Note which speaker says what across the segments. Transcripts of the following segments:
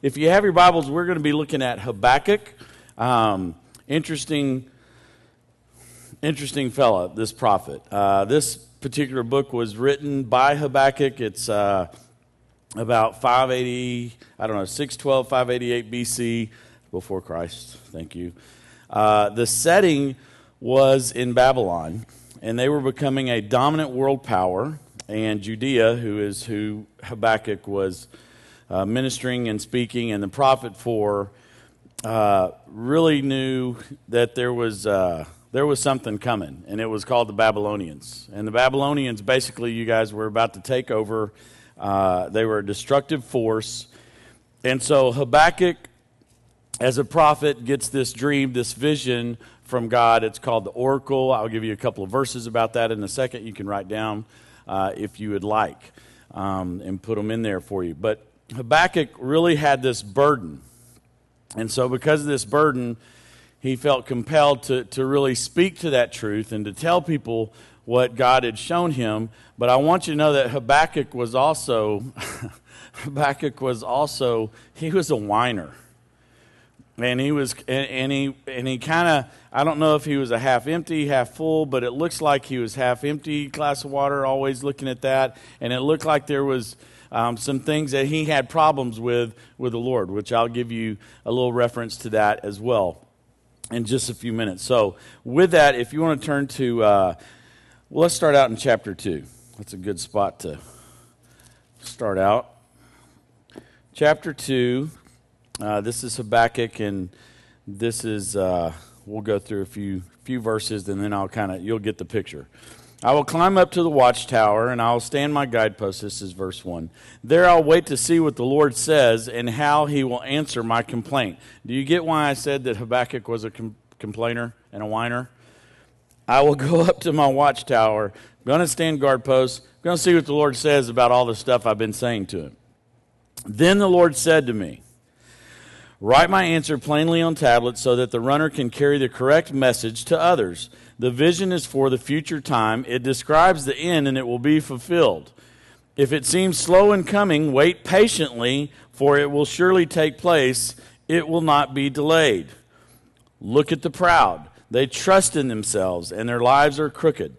Speaker 1: if you have your Bibles, we're going to be looking at Habakkuk. Um, interesting, interesting fella, this prophet. Uh, this particular book was written by Habakkuk. It's uh, about 580, I don't know, 612, 588 BC, before Christ. Thank you. Uh, the setting was in Babylon, and they were becoming a dominant world power. And Judea, who is who Habakkuk was uh, ministering and speaking, and the prophet for, uh, really knew that there was uh, there was something coming, and it was called the Babylonians. And the Babylonians, basically, you guys were about to take over. Uh, they were a destructive force, and so Habakkuk, as a prophet, gets this dream, this vision from God. It's called the Oracle. I'll give you a couple of verses about that in a second. You can write down uh, if you would like, um, and put them in there for you. But Habakkuk really had this burden. And so, because of this burden, he felt compelled to, to really speak to that truth and to tell people what God had shown him. But I want you to know that Habakkuk was also, Habakkuk was also, he was a whiner. And he was, and, and he, and he kind of, I don't know if he was a half empty, half full, but it looks like he was half empty glass of water, always looking at that. And it looked like there was, um, some things that he had problems with with the Lord, which I'll give you a little reference to that as well in just a few minutes. So, with that, if you want to turn to, uh, well, let's start out in chapter 2. That's a good spot to start out. Chapter 2, uh, this is Habakkuk, and this is, uh, we'll go through a few, few verses, and then I'll kind of, you'll get the picture. I will climb up to the watchtower and I will stand my guidepost. This is verse 1. There I'll wait to see what the Lord says and how he will answer my complaint. Do you get why I said that Habakkuk was a com- complainer and a whiner? I will go up to my watchtower, going to stand guard post, going to see what the Lord says about all the stuff I've been saying to him. Then the Lord said to me, Write my answer plainly on tablets so that the runner can carry the correct message to others. The vision is for the future time. It describes the end and it will be fulfilled. If it seems slow in coming, wait patiently, for it will surely take place. It will not be delayed. Look at the proud. They trust in themselves, and their lives are crooked.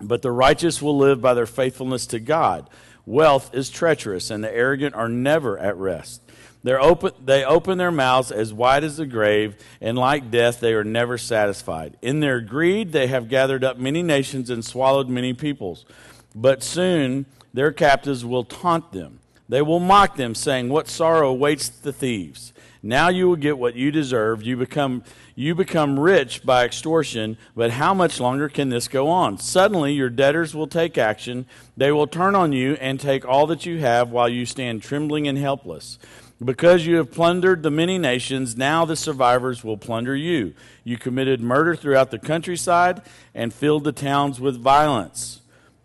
Speaker 1: But the righteous will live by their faithfulness to God. Wealth is treacherous, and the arrogant are never at rest. They're open, they open their mouths as wide as the grave, and like death, they are never satisfied. In their greed, they have gathered up many nations and swallowed many peoples. But soon their captives will taunt them. They will mock them, saying, What sorrow awaits the thieves? Now you will get what you deserve. You become, you become rich by extortion, but how much longer can this go on? Suddenly your debtors will take action. They will turn on you and take all that you have while you stand trembling and helpless. Because you have plundered the many nations, now the survivors will plunder you. You committed murder throughout the countryside and filled the towns with violence.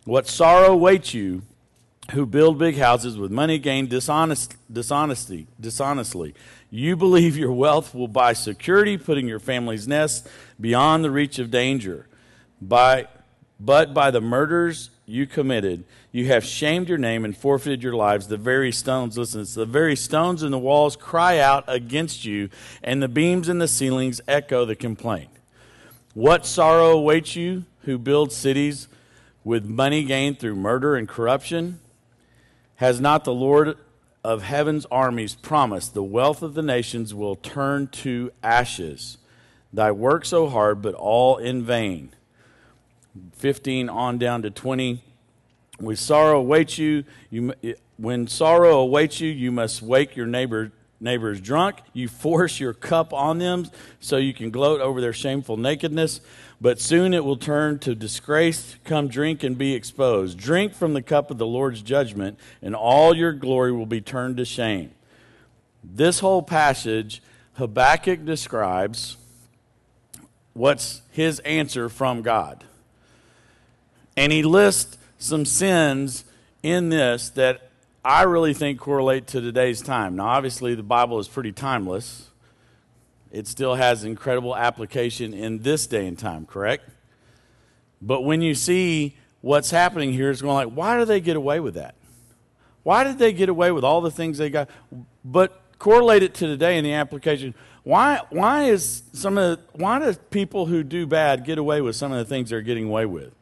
Speaker 1: What sorrow awaits you who build big houses with money gained dishonest, dishonesty, dishonestly. You believe your wealth will buy security, putting your family's nest beyond the reach of danger. By, but by the murders you committed, you have shamed your name and forfeited your lives. The very stones, listen, it's the very stones in the walls cry out against you, and the beams in the ceilings echo the complaint. What sorrow awaits you who build cities with money gained through murder and corruption? Has not the Lord of heaven's armies promised the wealth of the nations will turn to ashes? Thy work so hard, but all in vain. 15 on down to 20 when sorrow awaits you, you when sorrow awaits you, you must wake your neighbor neighbors drunk. You force your cup on them so you can gloat over their shameful nakedness. But soon it will turn to disgrace. Come drink and be exposed. Drink from the cup of the Lord's judgment, and all your glory will be turned to shame. This whole passage, Habakkuk describes what's his answer from God. And he lists some sins in this that I really think correlate to today's time. Now, obviously, the Bible is pretty timeless. It still has incredible application in this day and time, correct? But when you see what's happening here, it's going like, why do they get away with that? Why did they get away with all the things they got? But correlate it to today in the application. Why, why is some of the, why do people who do bad get away with some of the things they're getting away with?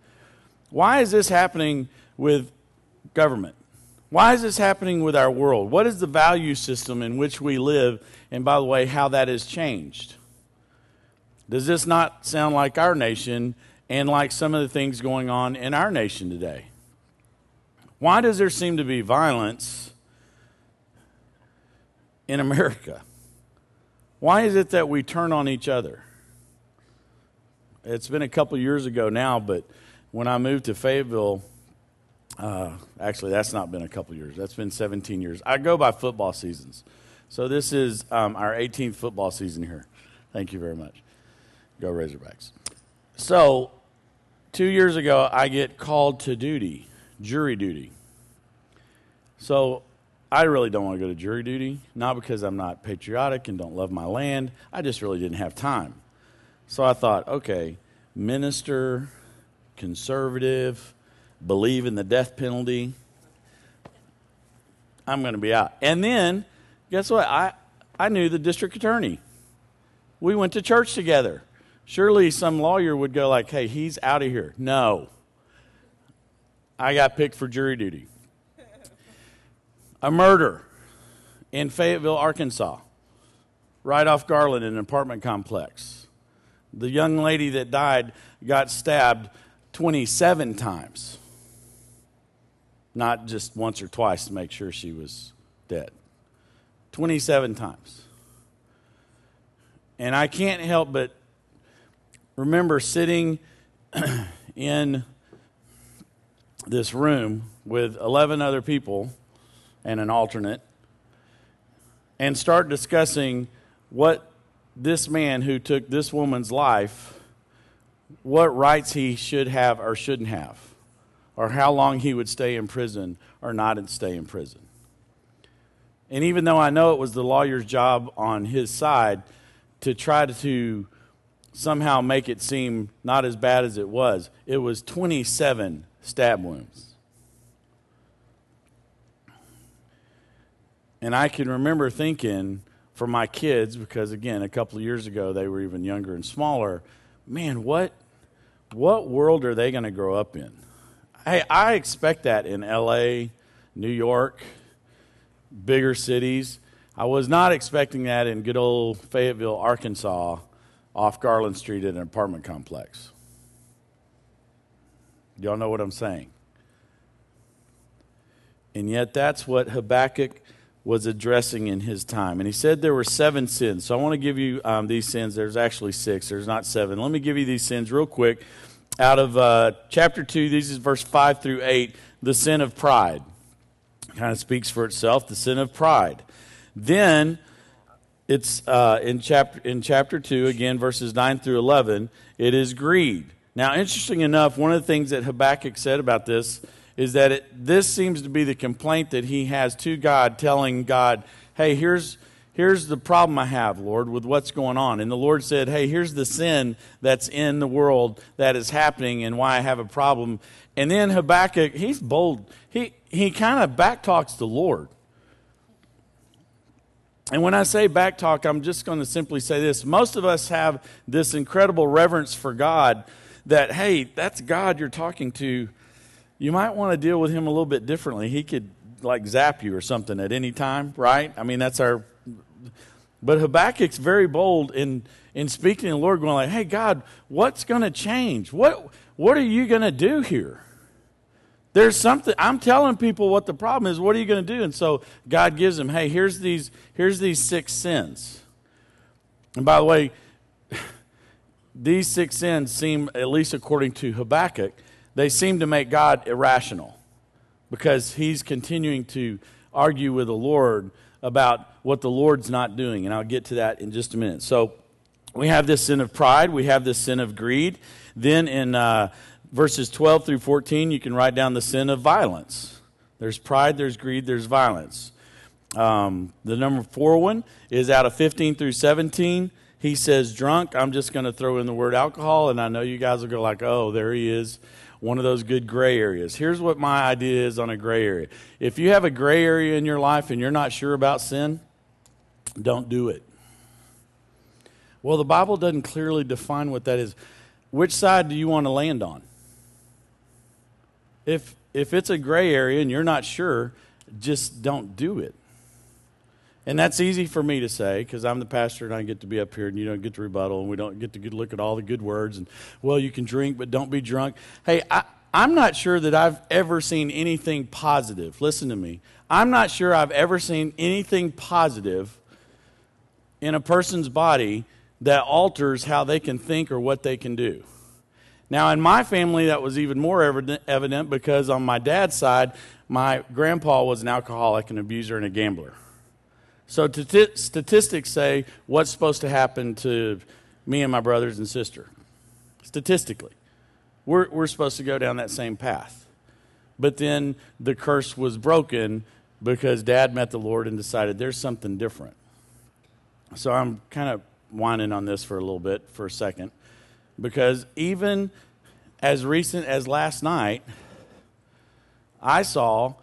Speaker 1: Why is this happening with government? Why is this happening with our world? What is the value system in which we live? And by the way, how that has changed? Does this not sound like our nation and like some of the things going on in our nation today? Why does there seem to be violence in America? Why is it that we turn on each other? It's been a couple years ago now, but when I moved to Fayetteville, uh, actually, that's not been a couple years. That's been 17 years. I go by football seasons. So this is um, our 18th football season here. Thank you very much. Go Razorbacks. So, two years ago, I get called to duty, jury duty. So, I really don't want to go to jury duty, not because I'm not patriotic and don't love my land. I just really didn't have time. So I thought, okay, minister, conservative, believe in the death penalty. I'm going to be out. And then, guess what? I, I knew the district attorney. We went to church together. Surely some lawyer would go like, "Hey, he's out of here." No. I got picked for jury duty. A murder in Fayetteville, Arkansas, right off Garland in an apartment complex. The young lady that died got stabbed 27 times. Not just once or twice to make sure she was dead. 27 times. And I can't help but remember sitting in this room with 11 other people and an alternate and start discussing what this man who took this woman's life what rights he should have or shouldn't have or how long he would stay in prison or not stay in prison and even though i know it was the lawyer's job on his side to try to somehow make it seem not as bad as it was. It was 27 stab wounds. And I can remember thinking for my kids, because again, a couple of years ago they were even younger and smaller, man, what, what world are they going to grow up in? Hey, I expect that in LA, New York, bigger cities. I was not expecting that in good old Fayetteville, Arkansas, off Garland Street at an apartment complex. Y'all know what I'm saying? And yet, that's what Habakkuk was addressing in his time. And he said there were seven sins. So I want to give you um, these sins. There's actually six, there's not seven. Let me give you these sins real quick. Out of uh, chapter 2, these is verse 5 through 8, the sin of pride. Kind of speaks for itself, the sin of pride. Then it's uh, in chapter in chapter two again, verses nine through eleven. It is greed. Now, interesting enough, one of the things that Habakkuk said about this is that it, this seems to be the complaint that he has to God, telling God, "Hey, here's." Here's the problem I have, Lord, with what's going on. And the Lord said, Hey, here's the sin that's in the world that is happening and why I have a problem. And then Habakkuk, he's bold. He, he kind of backtalks the Lord. And when I say backtalk, I'm just going to simply say this. Most of us have this incredible reverence for God that, hey, that's God you're talking to. You might want to deal with him a little bit differently. He could, like, zap you or something at any time, right? I mean, that's our. But Habakkuk's very bold in, in speaking to the Lord, going like, hey, God, what's going to change? What, what are you going to do here? There's something I'm telling people what the problem is. What are you going to do? And so God gives him, hey, here's these here's these six sins. And by the way, these six sins seem, at least according to Habakkuk, they seem to make God irrational because he's continuing to argue with the Lord about what the Lord's not doing. And I'll get to that in just a minute. So we have this sin of pride, we have this sin of greed. Then in uh, verses 12 through 14, you can write down the sin of violence. There's pride, there's greed, there's violence. Um, the number four one is out of 15 through 17. He says drunk. I'm just going to throw in the word alcohol, and I know you guys will go like, oh, there he is. One of those good gray areas. Here's what my idea is on a gray area. If you have a gray area in your life and you're not sure about sin, don't do it. Well, the Bible doesn't clearly define what that is. Which side do you want to land on? If, if it's a gray area and you're not sure, just don't do it. And that's easy for me to say because I'm the pastor and I get to be up here and you don't get to rebuttal and we don't get to look at all the good words and, well, you can drink, but don't be drunk. Hey, I, I'm not sure that I've ever seen anything positive. Listen to me. I'm not sure I've ever seen anything positive in a person's body that alters how they can think or what they can do. Now, in my family, that was even more evident because on my dad's side, my grandpa was an alcoholic, an abuser, and a gambler. So t- statistics say what's supposed to happen to me and my brothers and sister. Statistically, we're, we're supposed to go down that same path. But then the curse was broken because dad met the Lord and decided there's something different. So I'm kind of whining on this for a little bit for a second because even as recent as last night, I saw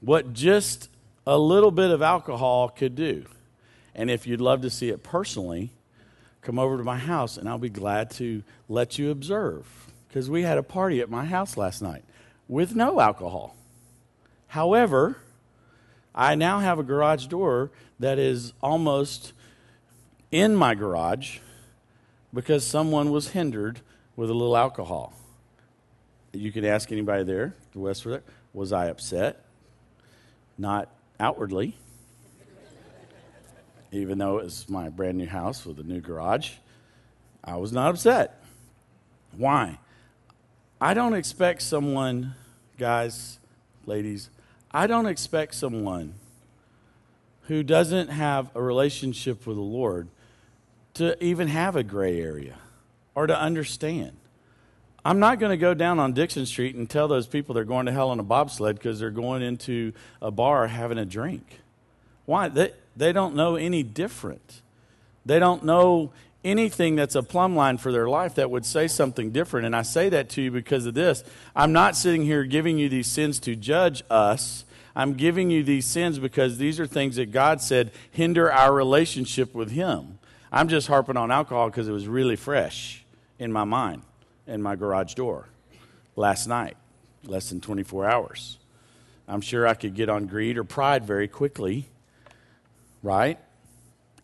Speaker 1: what just a little bit of alcohol could do. And if you'd love to see it personally, come over to my house and I'll be glad to let you observe. Because we had a party at my house last night with no alcohol. However, I now have a garage door that is almost in my garage because someone was hindered with a little alcohol. You can ask anybody there, the West was I upset? Not outwardly, even though it was my brand new house with a new garage. I was not upset. Why? I don't expect someone, guys, ladies, I don't expect someone who doesn't have a relationship with the Lord to even have a gray area or to understand. I'm not going to go down on Dixon Street and tell those people they're going to hell on a bobsled because they're going into a bar having a drink. Why? They, they don't know any different. They don't know anything that's a plumb line for their life that would say something different. And I say that to you because of this. I'm not sitting here giving you these sins to judge us. I'm giving you these sins because these are things that God said hinder our relationship with Him. I'm just harping on alcohol because it was really fresh in my mind in my garage door last night, less than 24 hours. I'm sure I could get on greed or pride very quickly, right?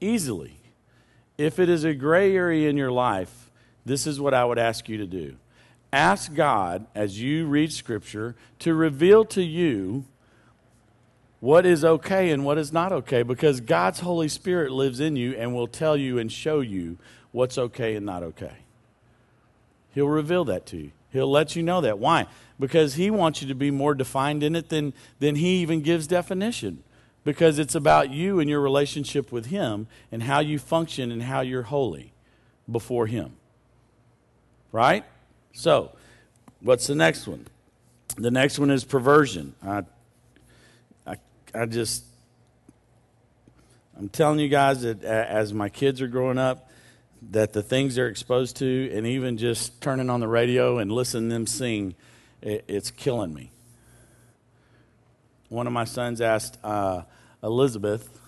Speaker 1: Easily. If it is a gray area in your life, this is what I would ask you to do. Ask God, as you read Scripture, to reveal to you what is okay and what is not okay because God's Holy Spirit lives in you and will tell you and show you what's okay and not okay. He'll reveal that to you. He'll let you know that. Why? Because he wants you to be more defined in it than, than he even gives definition. Because it's about you and your relationship with him and how you function and how you're holy before him. Right? So, what's the next one? The next one is perversion. I, I, I just, I'm telling you guys that as my kids are growing up, that the things they're exposed to, and even just turning on the radio and listening them sing, it, it's killing me. One of my sons asked uh, Elizabeth,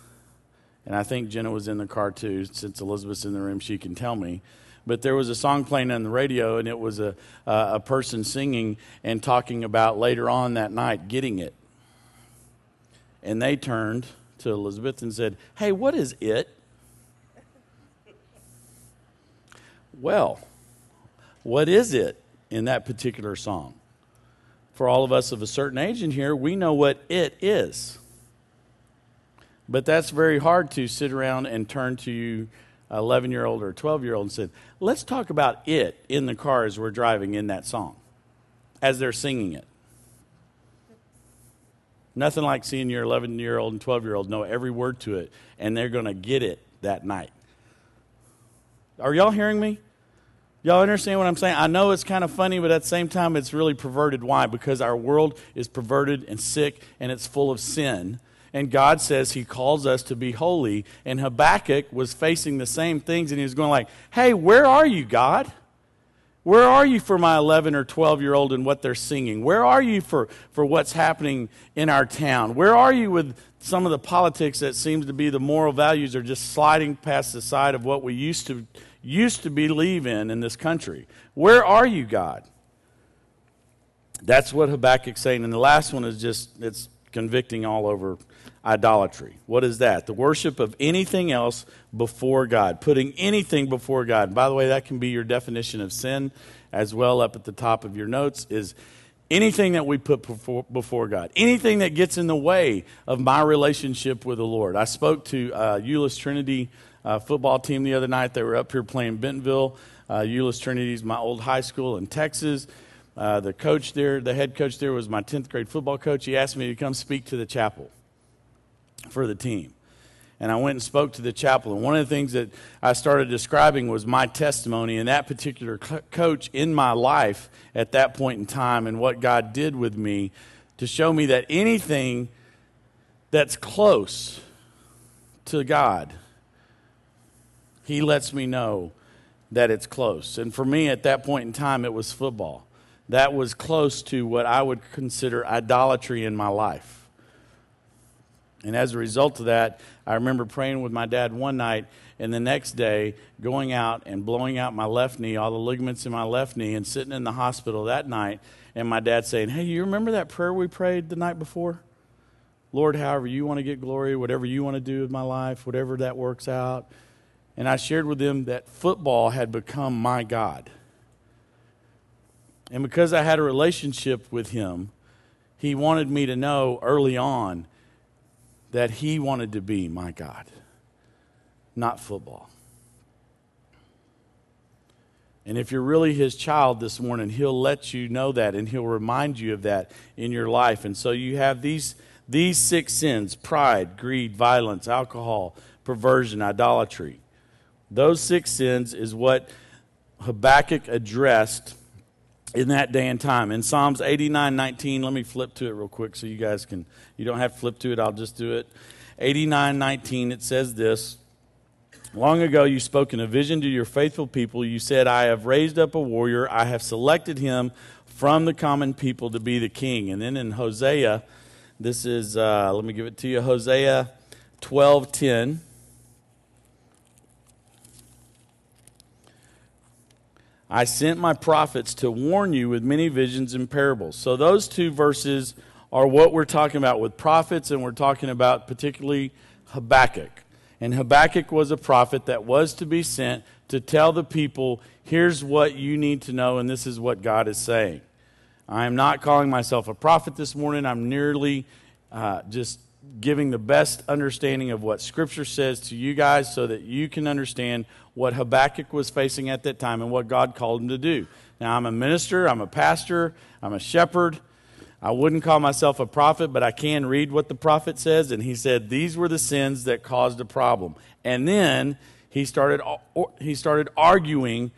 Speaker 1: and I think Jenna was in the car too. Since Elizabeth's in the room, she can tell me. But there was a song playing on the radio, and it was a, uh, a person singing and talking about later on that night getting it. And they turned to Elizabeth and said, Hey, what is it? Well, what is it in that particular song? For all of us of a certain age in here, we know what it is. But that's very hard to sit around and turn to you, 11 year old or 12 year old, and say, let's talk about it in the car as we're driving in that song, as they're singing it. Nothing like seeing your 11 year old and 12 year old know every word to it, and they're going to get it that night. Are y'all hearing me? Y'all understand what I'm saying? I know it's kind of funny, but at the same time, it's really perverted. Why? Because our world is perverted and sick and it's full of sin. And God says He calls us to be holy. And Habakkuk was facing the same things, and he was going like, "Hey, where are you, God? Where are you for my 11 or 12 year old and what they're singing? Where are you for, for what's happening in our town? Where are you with some of the politics that seems to be the moral values are just sliding past the side of what we used to, used to believe in in this country? Where are you, God? That's what Habakkuk's saying. And the last one is just, it's convicting all over idolatry. What is that? The worship of anything else before God, putting anything before God. By the way, that can be your definition of sin as well up at the top of your notes is anything that we put before, before God, anything that gets in the way of my relationship with the Lord. I spoke to uh, Euless Trinity uh, football team the other night. They were up here playing Bentonville. Uh, Euless my old high school in Texas. Uh, the coach there, the head coach there, was my 10th grade football coach. He asked me to come speak to the chapel for the team. And I went and spoke to the chapel. And one of the things that I started describing was my testimony and that particular co- coach in my life at that point in time and what God did with me to show me that anything that's close to God, He lets me know that it's close. And for me at that point in time, it was football that was close to what I would consider idolatry in my life. And as a result of that, I remember praying with my dad one night, and the next day going out and blowing out my left knee, all the ligaments in my left knee, and sitting in the hospital that night, and my dad saying, Hey, you remember that prayer we prayed the night before? Lord, however you want to get glory, whatever you want to do with my life, whatever that works out. And I shared with him that football had become my God. And because I had a relationship with him, he wanted me to know early on that he wanted to be my God, not football. And if you're really his child this morning, he'll let you know that and he'll remind you of that in your life. And so you have these, these six sins pride, greed, violence, alcohol, perversion, idolatry. Those six sins is what Habakkuk addressed in that day and time. In Psalms 89 19, let me flip to it real quick so you guys can, you don't have to flip to it, I'll just do it. 89 19, it says this Long ago you spoke in a vision to your faithful people. You said, I have raised up a warrior, I have selected him from the common people to be the king. And then in Hosea, this is, uh, let me give it to you, Hosea 12 10. I sent my prophets to warn you with many visions and parables. So, those two verses are what we're talking about with prophets, and we're talking about particularly Habakkuk. And Habakkuk was a prophet that was to be sent to tell the people, here's what you need to know, and this is what God is saying. I am not calling myself a prophet this morning. I'm nearly uh, just giving the best understanding of what Scripture says to you guys so that you can understand what Habakkuk was facing at that time and what God called him to do. Now, I'm a minister, I'm a pastor, I'm a shepherd. I wouldn't call myself a prophet, but I can read what the prophet says. And he said these were the sins that caused a problem. And then he started, he started arguing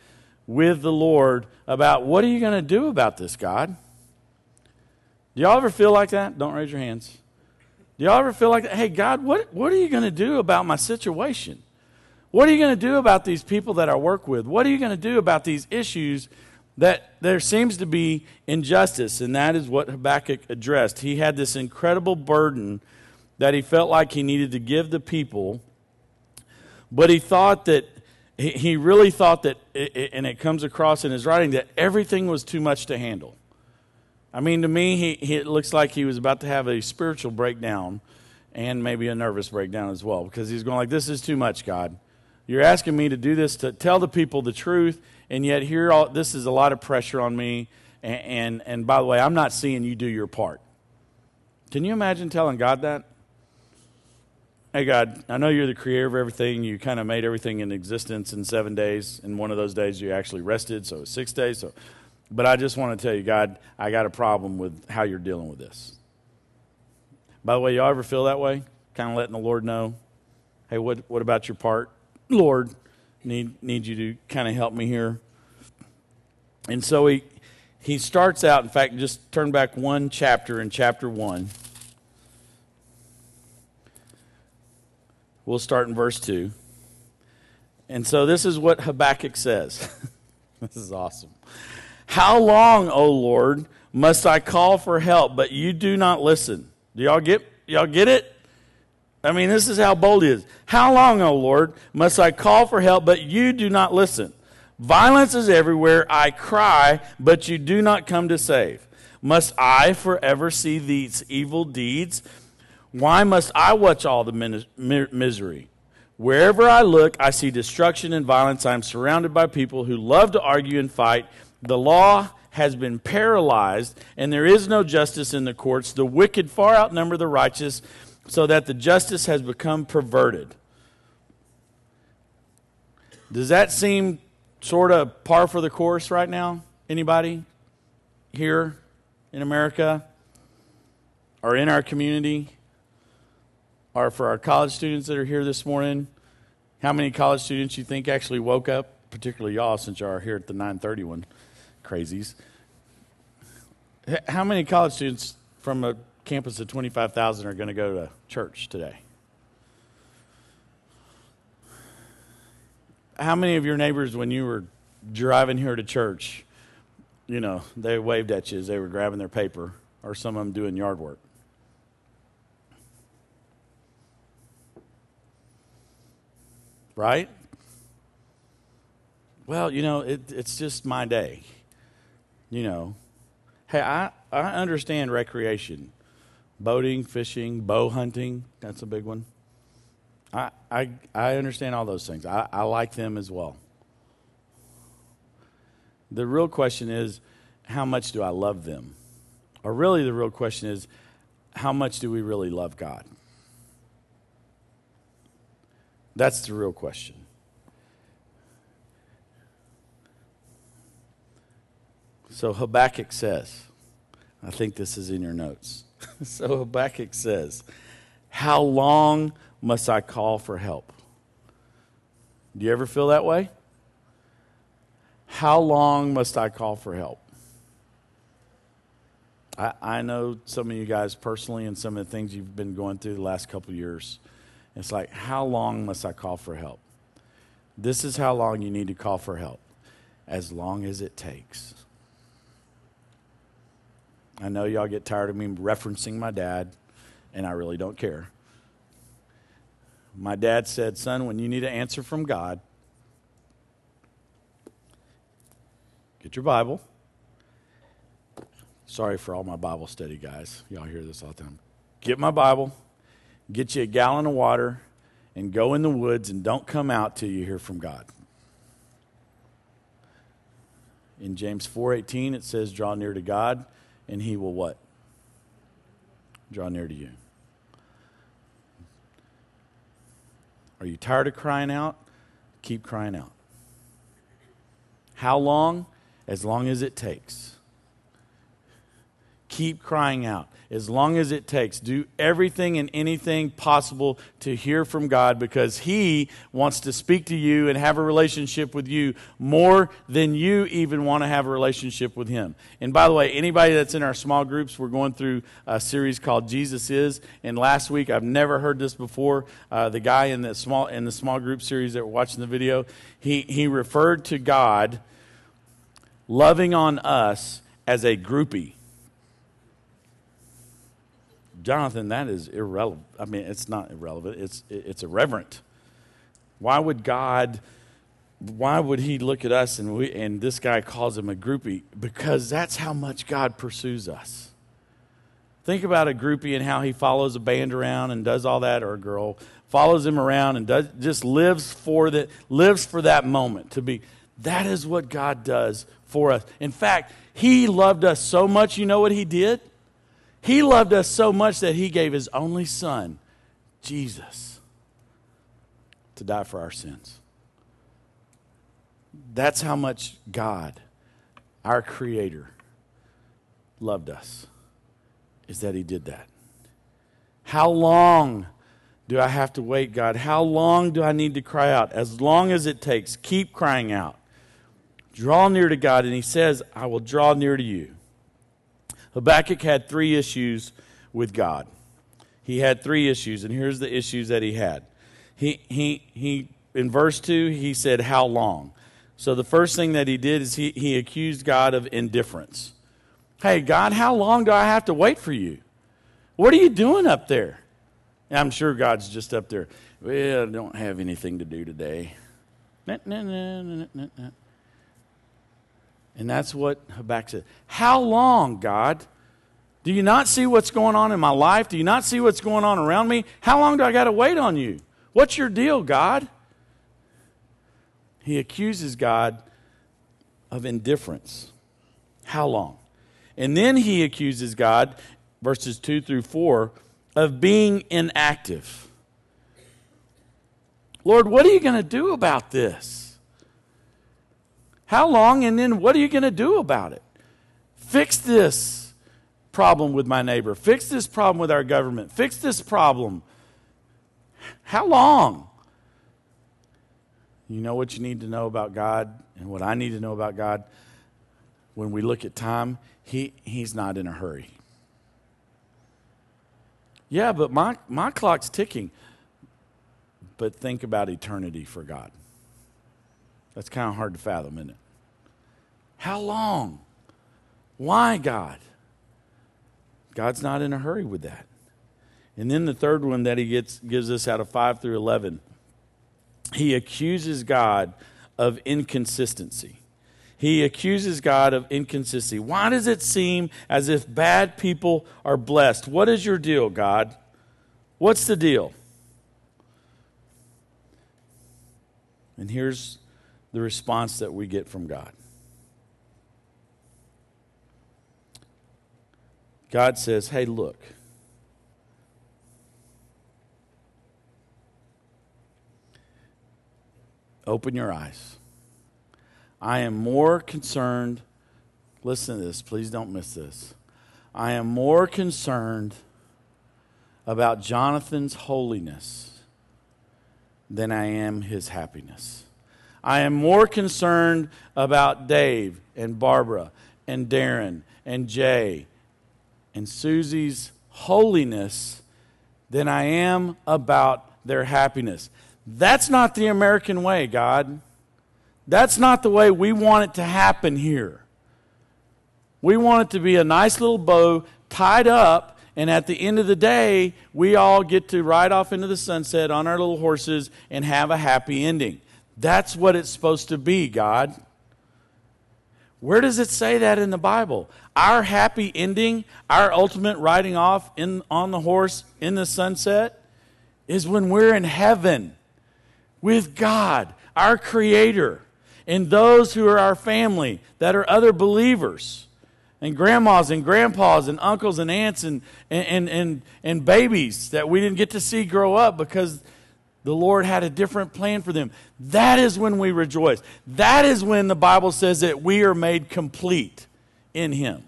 Speaker 1: with the Lord about what are you going to do about this, God? Do y'all ever feel like that? Don't raise your hands. Do y'all ever feel like? Hey, God, what, what are you going to do about my situation? What are you going to do about these people that I work with? What are you going to do about these issues that there seems to be injustice? And that is what Habakkuk addressed. He had this incredible burden that he felt like he needed to give the people, but he thought that, he really thought that, and it comes across in his writing, that everything was too much to handle. I mean, to me, he, he, it looks like he was about to have a spiritual breakdown and maybe a nervous breakdown as well because he's going like, "This is too much, God. You're asking me to do this to tell the people the truth, and yet here, all, this is a lot of pressure on me. And, and and by the way, I'm not seeing you do your part. Can you imagine telling God that? Hey, God, I know you're the creator of everything. You kind of made everything in existence in seven days. And one of those days you actually rested, so six days. So but I just want to tell you, God, I got a problem with how you're dealing with this. By the way, y'all ever feel that way? Kind of letting the Lord know, hey, what, what about your part? Lord, need, need you to kind of help me here. And so he, he starts out, in fact, just turn back one chapter in chapter 1. We'll start in verse 2. And so this is what Habakkuk says. This is awesome. How long, O Lord, must I call for help, but you do not listen? Do y'all get y'all get it? I mean, this is how bold he is. How long, O Lord, must I call for help, but you do not listen? Violence is everywhere. I cry, but you do not come to save. Must I forever see these evil deeds? Why must I watch all the misery? Wherever I look, I see destruction and violence. I am surrounded by people who love to argue and fight. The law has been paralyzed, and there is no justice in the courts. The wicked far outnumber the righteous, so that the justice has become perverted. Does that seem sort of par for the course right now? Anybody here in America or in our community? Or for our college students that are here this morning, how many college students you think actually woke up, particularly y'all since y'all are here at the 931 crazies? How many college students from a campus of 25,000 are going to go to church today? How many of your neighbors, when you were driving here to church, you know, they waved at you as they were grabbing their paper, or some of them doing yard work? Right? Well, you know, it, it's just my day. You know, hey, I, I understand recreation boating, fishing, bow hunting. That's a big one. I, I, I understand all those things. I, I like them as well. The real question is, how much do I love them? Or really, the real question is, how much do we really love God? That's the real question. So Habakkuk says, I think this is in your notes. so Habakkuk says, How long must I call for help? Do you ever feel that way? How long must I call for help? I, I know some of you guys personally and some of the things you've been going through the last couple years. It's like, how long must I call for help? This is how long you need to call for help. As long as it takes. I know y'all get tired of me referencing my dad, and I really don't care. My dad said, Son, when you need an answer from God, get your Bible. Sorry for all my Bible study guys. Y'all hear this all the time. Get my Bible, get you a gallon of water, and go in the woods and don't come out till you hear from God. In James 4:18 it says draw near to God and he will what? Draw near to you. Are you tired of crying out? Keep crying out. How long? As long as it takes. Keep crying out as long as it takes. Do everything and anything possible to hear from God because He wants to speak to you and have a relationship with you more than you even want to have a relationship with Him. And by the way, anybody that's in our small groups, we're going through a series called Jesus Is. And last week, I've never heard this before. Uh, the guy in the small in the small group series that were watching the video, he he referred to God loving on us as a groupie. Jonathan, that is irrelevant. I mean, it's not irrelevant, it's, it's irreverent. Why would God, why would he look at us and, we, and this guy calls him a groupie? Because that's how much God pursues us. Think about a groupie and how he follows a band around and does all that, or a girl follows him around and does, just lives for, that, lives for that moment to be. That is what God does for us. In fact, he loved us so much, you know what he did? He loved us so much that he gave his only son, Jesus, to die for our sins. That's how much God, our Creator, loved us, is that He did that. How long do I have to wait, God? How long do I need to cry out? As long as it takes. Keep crying out. Draw near to God, and He says, I will draw near to you. Habakkuk had three issues with God. He had three issues, and here's the issues that he had. He, he, he, in verse 2, he said, How long? So the first thing that he did is he, he accused God of indifference. Hey, God, how long do I have to wait for you? What are you doing up there? I'm sure God's just up there. Well, I don't have anything to do today. And that's what Habakkuk said. How long, God? Do you not see what's going on in my life? Do you not see what's going on around me? How long do I got to wait on you? What's your deal, God? He accuses God of indifference. How long? And then he accuses God, verses 2 through 4, of being inactive. Lord, what are you going to do about this? How long, and then what are you going to do about it? Fix this problem with my neighbor. Fix this problem with our government. Fix this problem. How long? You know what you need to know about God and what I need to know about God? When we look at time, he, He's not in a hurry. Yeah, but my, my clock's ticking. But think about eternity for God. That's kind of hard to fathom, isn't it? How long? Why, God? God's not in a hurry with that. And then the third one that he gets, gives us out of 5 through 11 he accuses God of inconsistency. He accuses God of inconsistency. Why does it seem as if bad people are blessed? What is your deal, God? What's the deal? And here's the response that we get from God God says, Hey, look. Open your eyes. I am more concerned. Listen to this. Please don't miss this. I am more concerned about Jonathan's holiness than I am his happiness. I am more concerned about Dave and Barbara and Darren and Jay and Susie's holiness than I am about their happiness. That's not the American way, God. That's not the way we want it to happen here. We want it to be a nice little bow tied up, and at the end of the day, we all get to ride off into the sunset on our little horses and have a happy ending. That's what it's supposed to be, God. Where does it say that in the Bible? Our happy ending, our ultimate riding off in, on the horse in the sunset, is when we're in heaven with God, our Creator, and those who are our family that are other believers, and grandmas and grandpas and uncles and aunts and, and, and, and babies that we didn't get to see grow up because the Lord had a different plan for them. That is when we rejoice. That is when the Bible says that we are made complete in Him.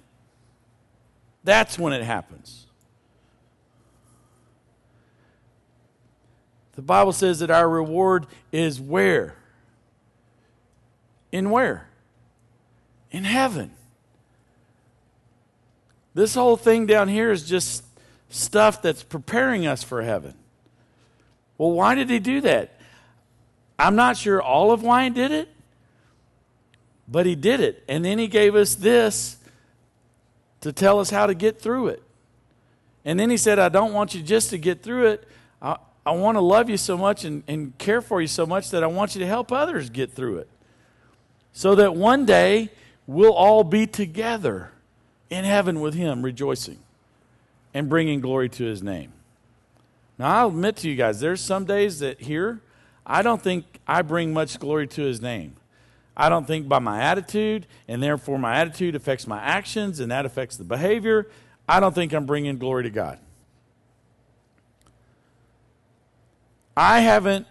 Speaker 1: That's when it happens. The Bible says that our reward is where? In where? In heaven. This whole thing down here is just stuff that's preparing us for heaven. Well, why did he do that? I'm not sure all of he did it, but he did it. And then he gave us this to tell us how to get through it. And then he said, I don't want you just to get through it. I, I want to love you so much and, and care for you so much that I want you to help others get through it. So that one day we'll all be together in heaven with Him, rejoicing and bringing glory to His name. Now, I'll admit to you guys, there's some days that here, I don't think I bring much glory to His name. I don't think by my attitude, and therefore my attitude affects my actions, and that affects the behavior. I don't think I'm bringing glory to God. I haven't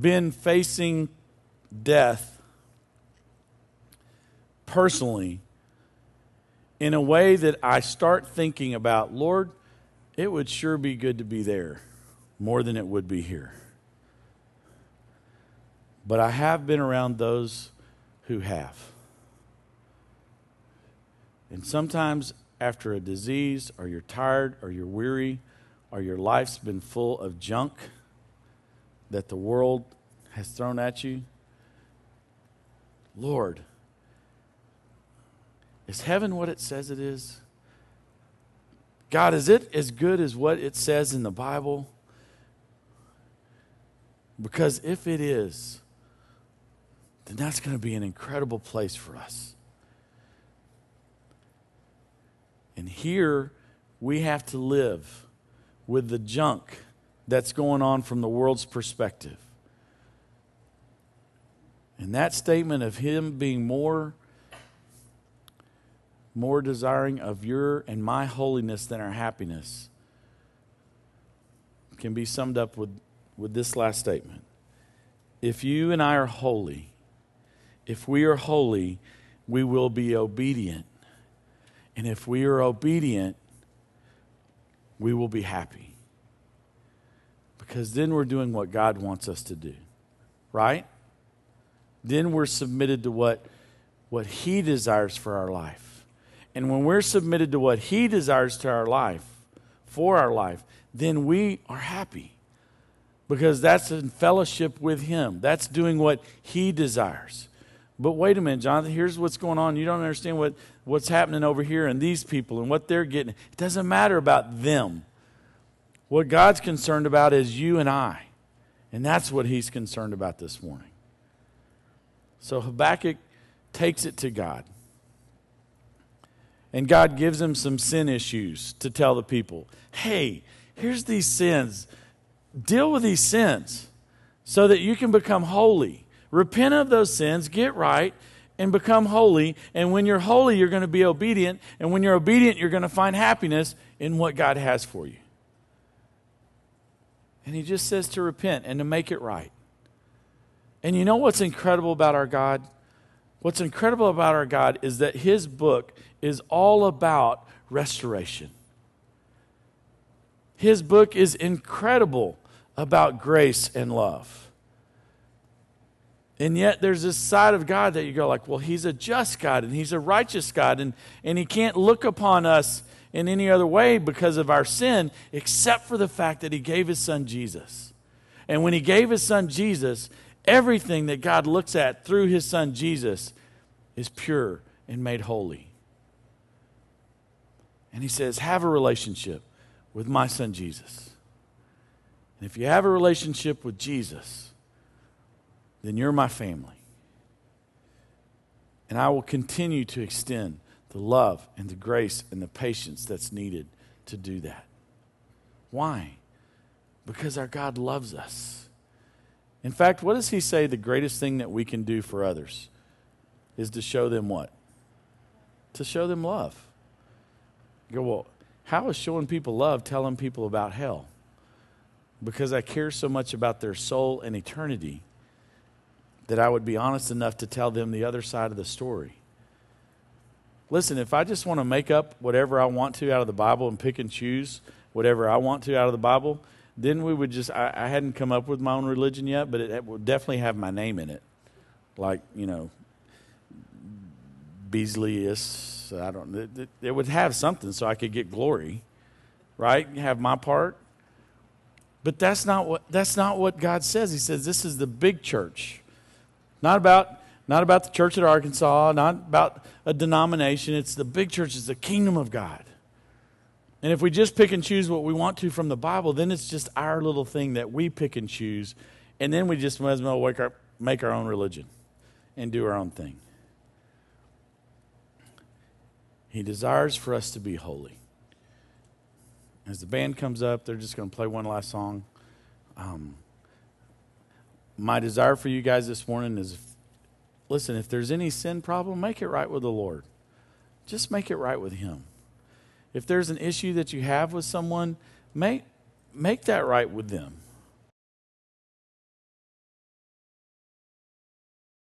Speaker 1: been facing death personally in a way that I start thinking about, Lord, it would sure be good to be there more than it would be here. But I have been around those who have. And sometimes after a disease, or you're tired, or you're weary, or your life's been full of junk that the world has thrown at you, Lord, is heaven what it says it is? God, is it as good as what it says in the Bible? Because if it is, then that's going to be an incredible place for us. And here we have to live with the junk that's going on from the world's perspective. And that statement of him being more more desiring of your and my holiness than our happiness can be summed up with, with this last statement. If you and I are holy, if we are holy, we will be obedient. And if we are obedient, we will be happy. Because then we're doing what God wants us to do, right? Then we're submitted to what, what He desires for our life. And when we're submitted to what He desires to our life, for our life, then we are happy. Because that's in fellowship with Him. That's doing what He desires. But wait a minute, Jonathan, here's what's going on. You don't understand what, what's happening over here and these people and what they're getting. It doesn't matter about them. What God's concerned about is you and I. And that's what He's concerned about this morning. So Habakkuk takes it to God. And God gives him some sin issues to tell the people hey, here's these sins. Deal with these sins so that you can become holy. Repent of those sins, get right, and become holy. And when you're holy, you're going to be obedient. And when you're obedient, you're going to find happiness in what God has for you. And he just says to repent and to make it right. And you know what's incredible about our God? What's incredible about our God is that his book is all about restoration. His book is incredible about grace and love. And yet there's this side of God that you go like, well, he's a just God and he's a righteous God and, and he can't look upon us in any other way because of our sin except for the fact that he gave his son Jesus. And when he gave his son Jesus, Everything that God looks at through his son Jesus is pure and made holy. And he says, Have a relationship with my son Jesus. And if you have a relationship with Jesus, then you're my family. And I will continue to extend the love and the grace and the patience that's needed to do that. Why? Because our God loves us. In fact, what does he say the greatest thing that we can do for others is to show them what? To show them love. Go, well, how is showing people love telling people about hell? Because I care so much about their soul and eternity that I would be honest enough to tell them the other side of the story. Listen, if I just want to make up whatever I want to out of the Bible and pick and choose whatever I want to out of the Bible, then we would just, I, I, hadn't come up with my own religion yet, but it would definitely have my name in it. Like, you know, Beasleyus. I don't, it, it would have something so I could get glory, right? Have my part. But that's not what, that's not what God says. He says this is the big church. Not about, not about the church at Arkansas, not about a denomination. It's the big church, it's the kingdom of God. And if we just pick and choose what we want to from the Bible, then it's just our little thing that we pick and choose. And then we just might as well wake up, make our own religion and do our own thing. He desires for us to be holy. As the band comes up, they're just going to play one last song. Um, my desire for you guys this morning is listen, if there's any sin problem, make it right with the Lord. Just make it right with Him. If there's an issue that you have with someone, make, make that right with them.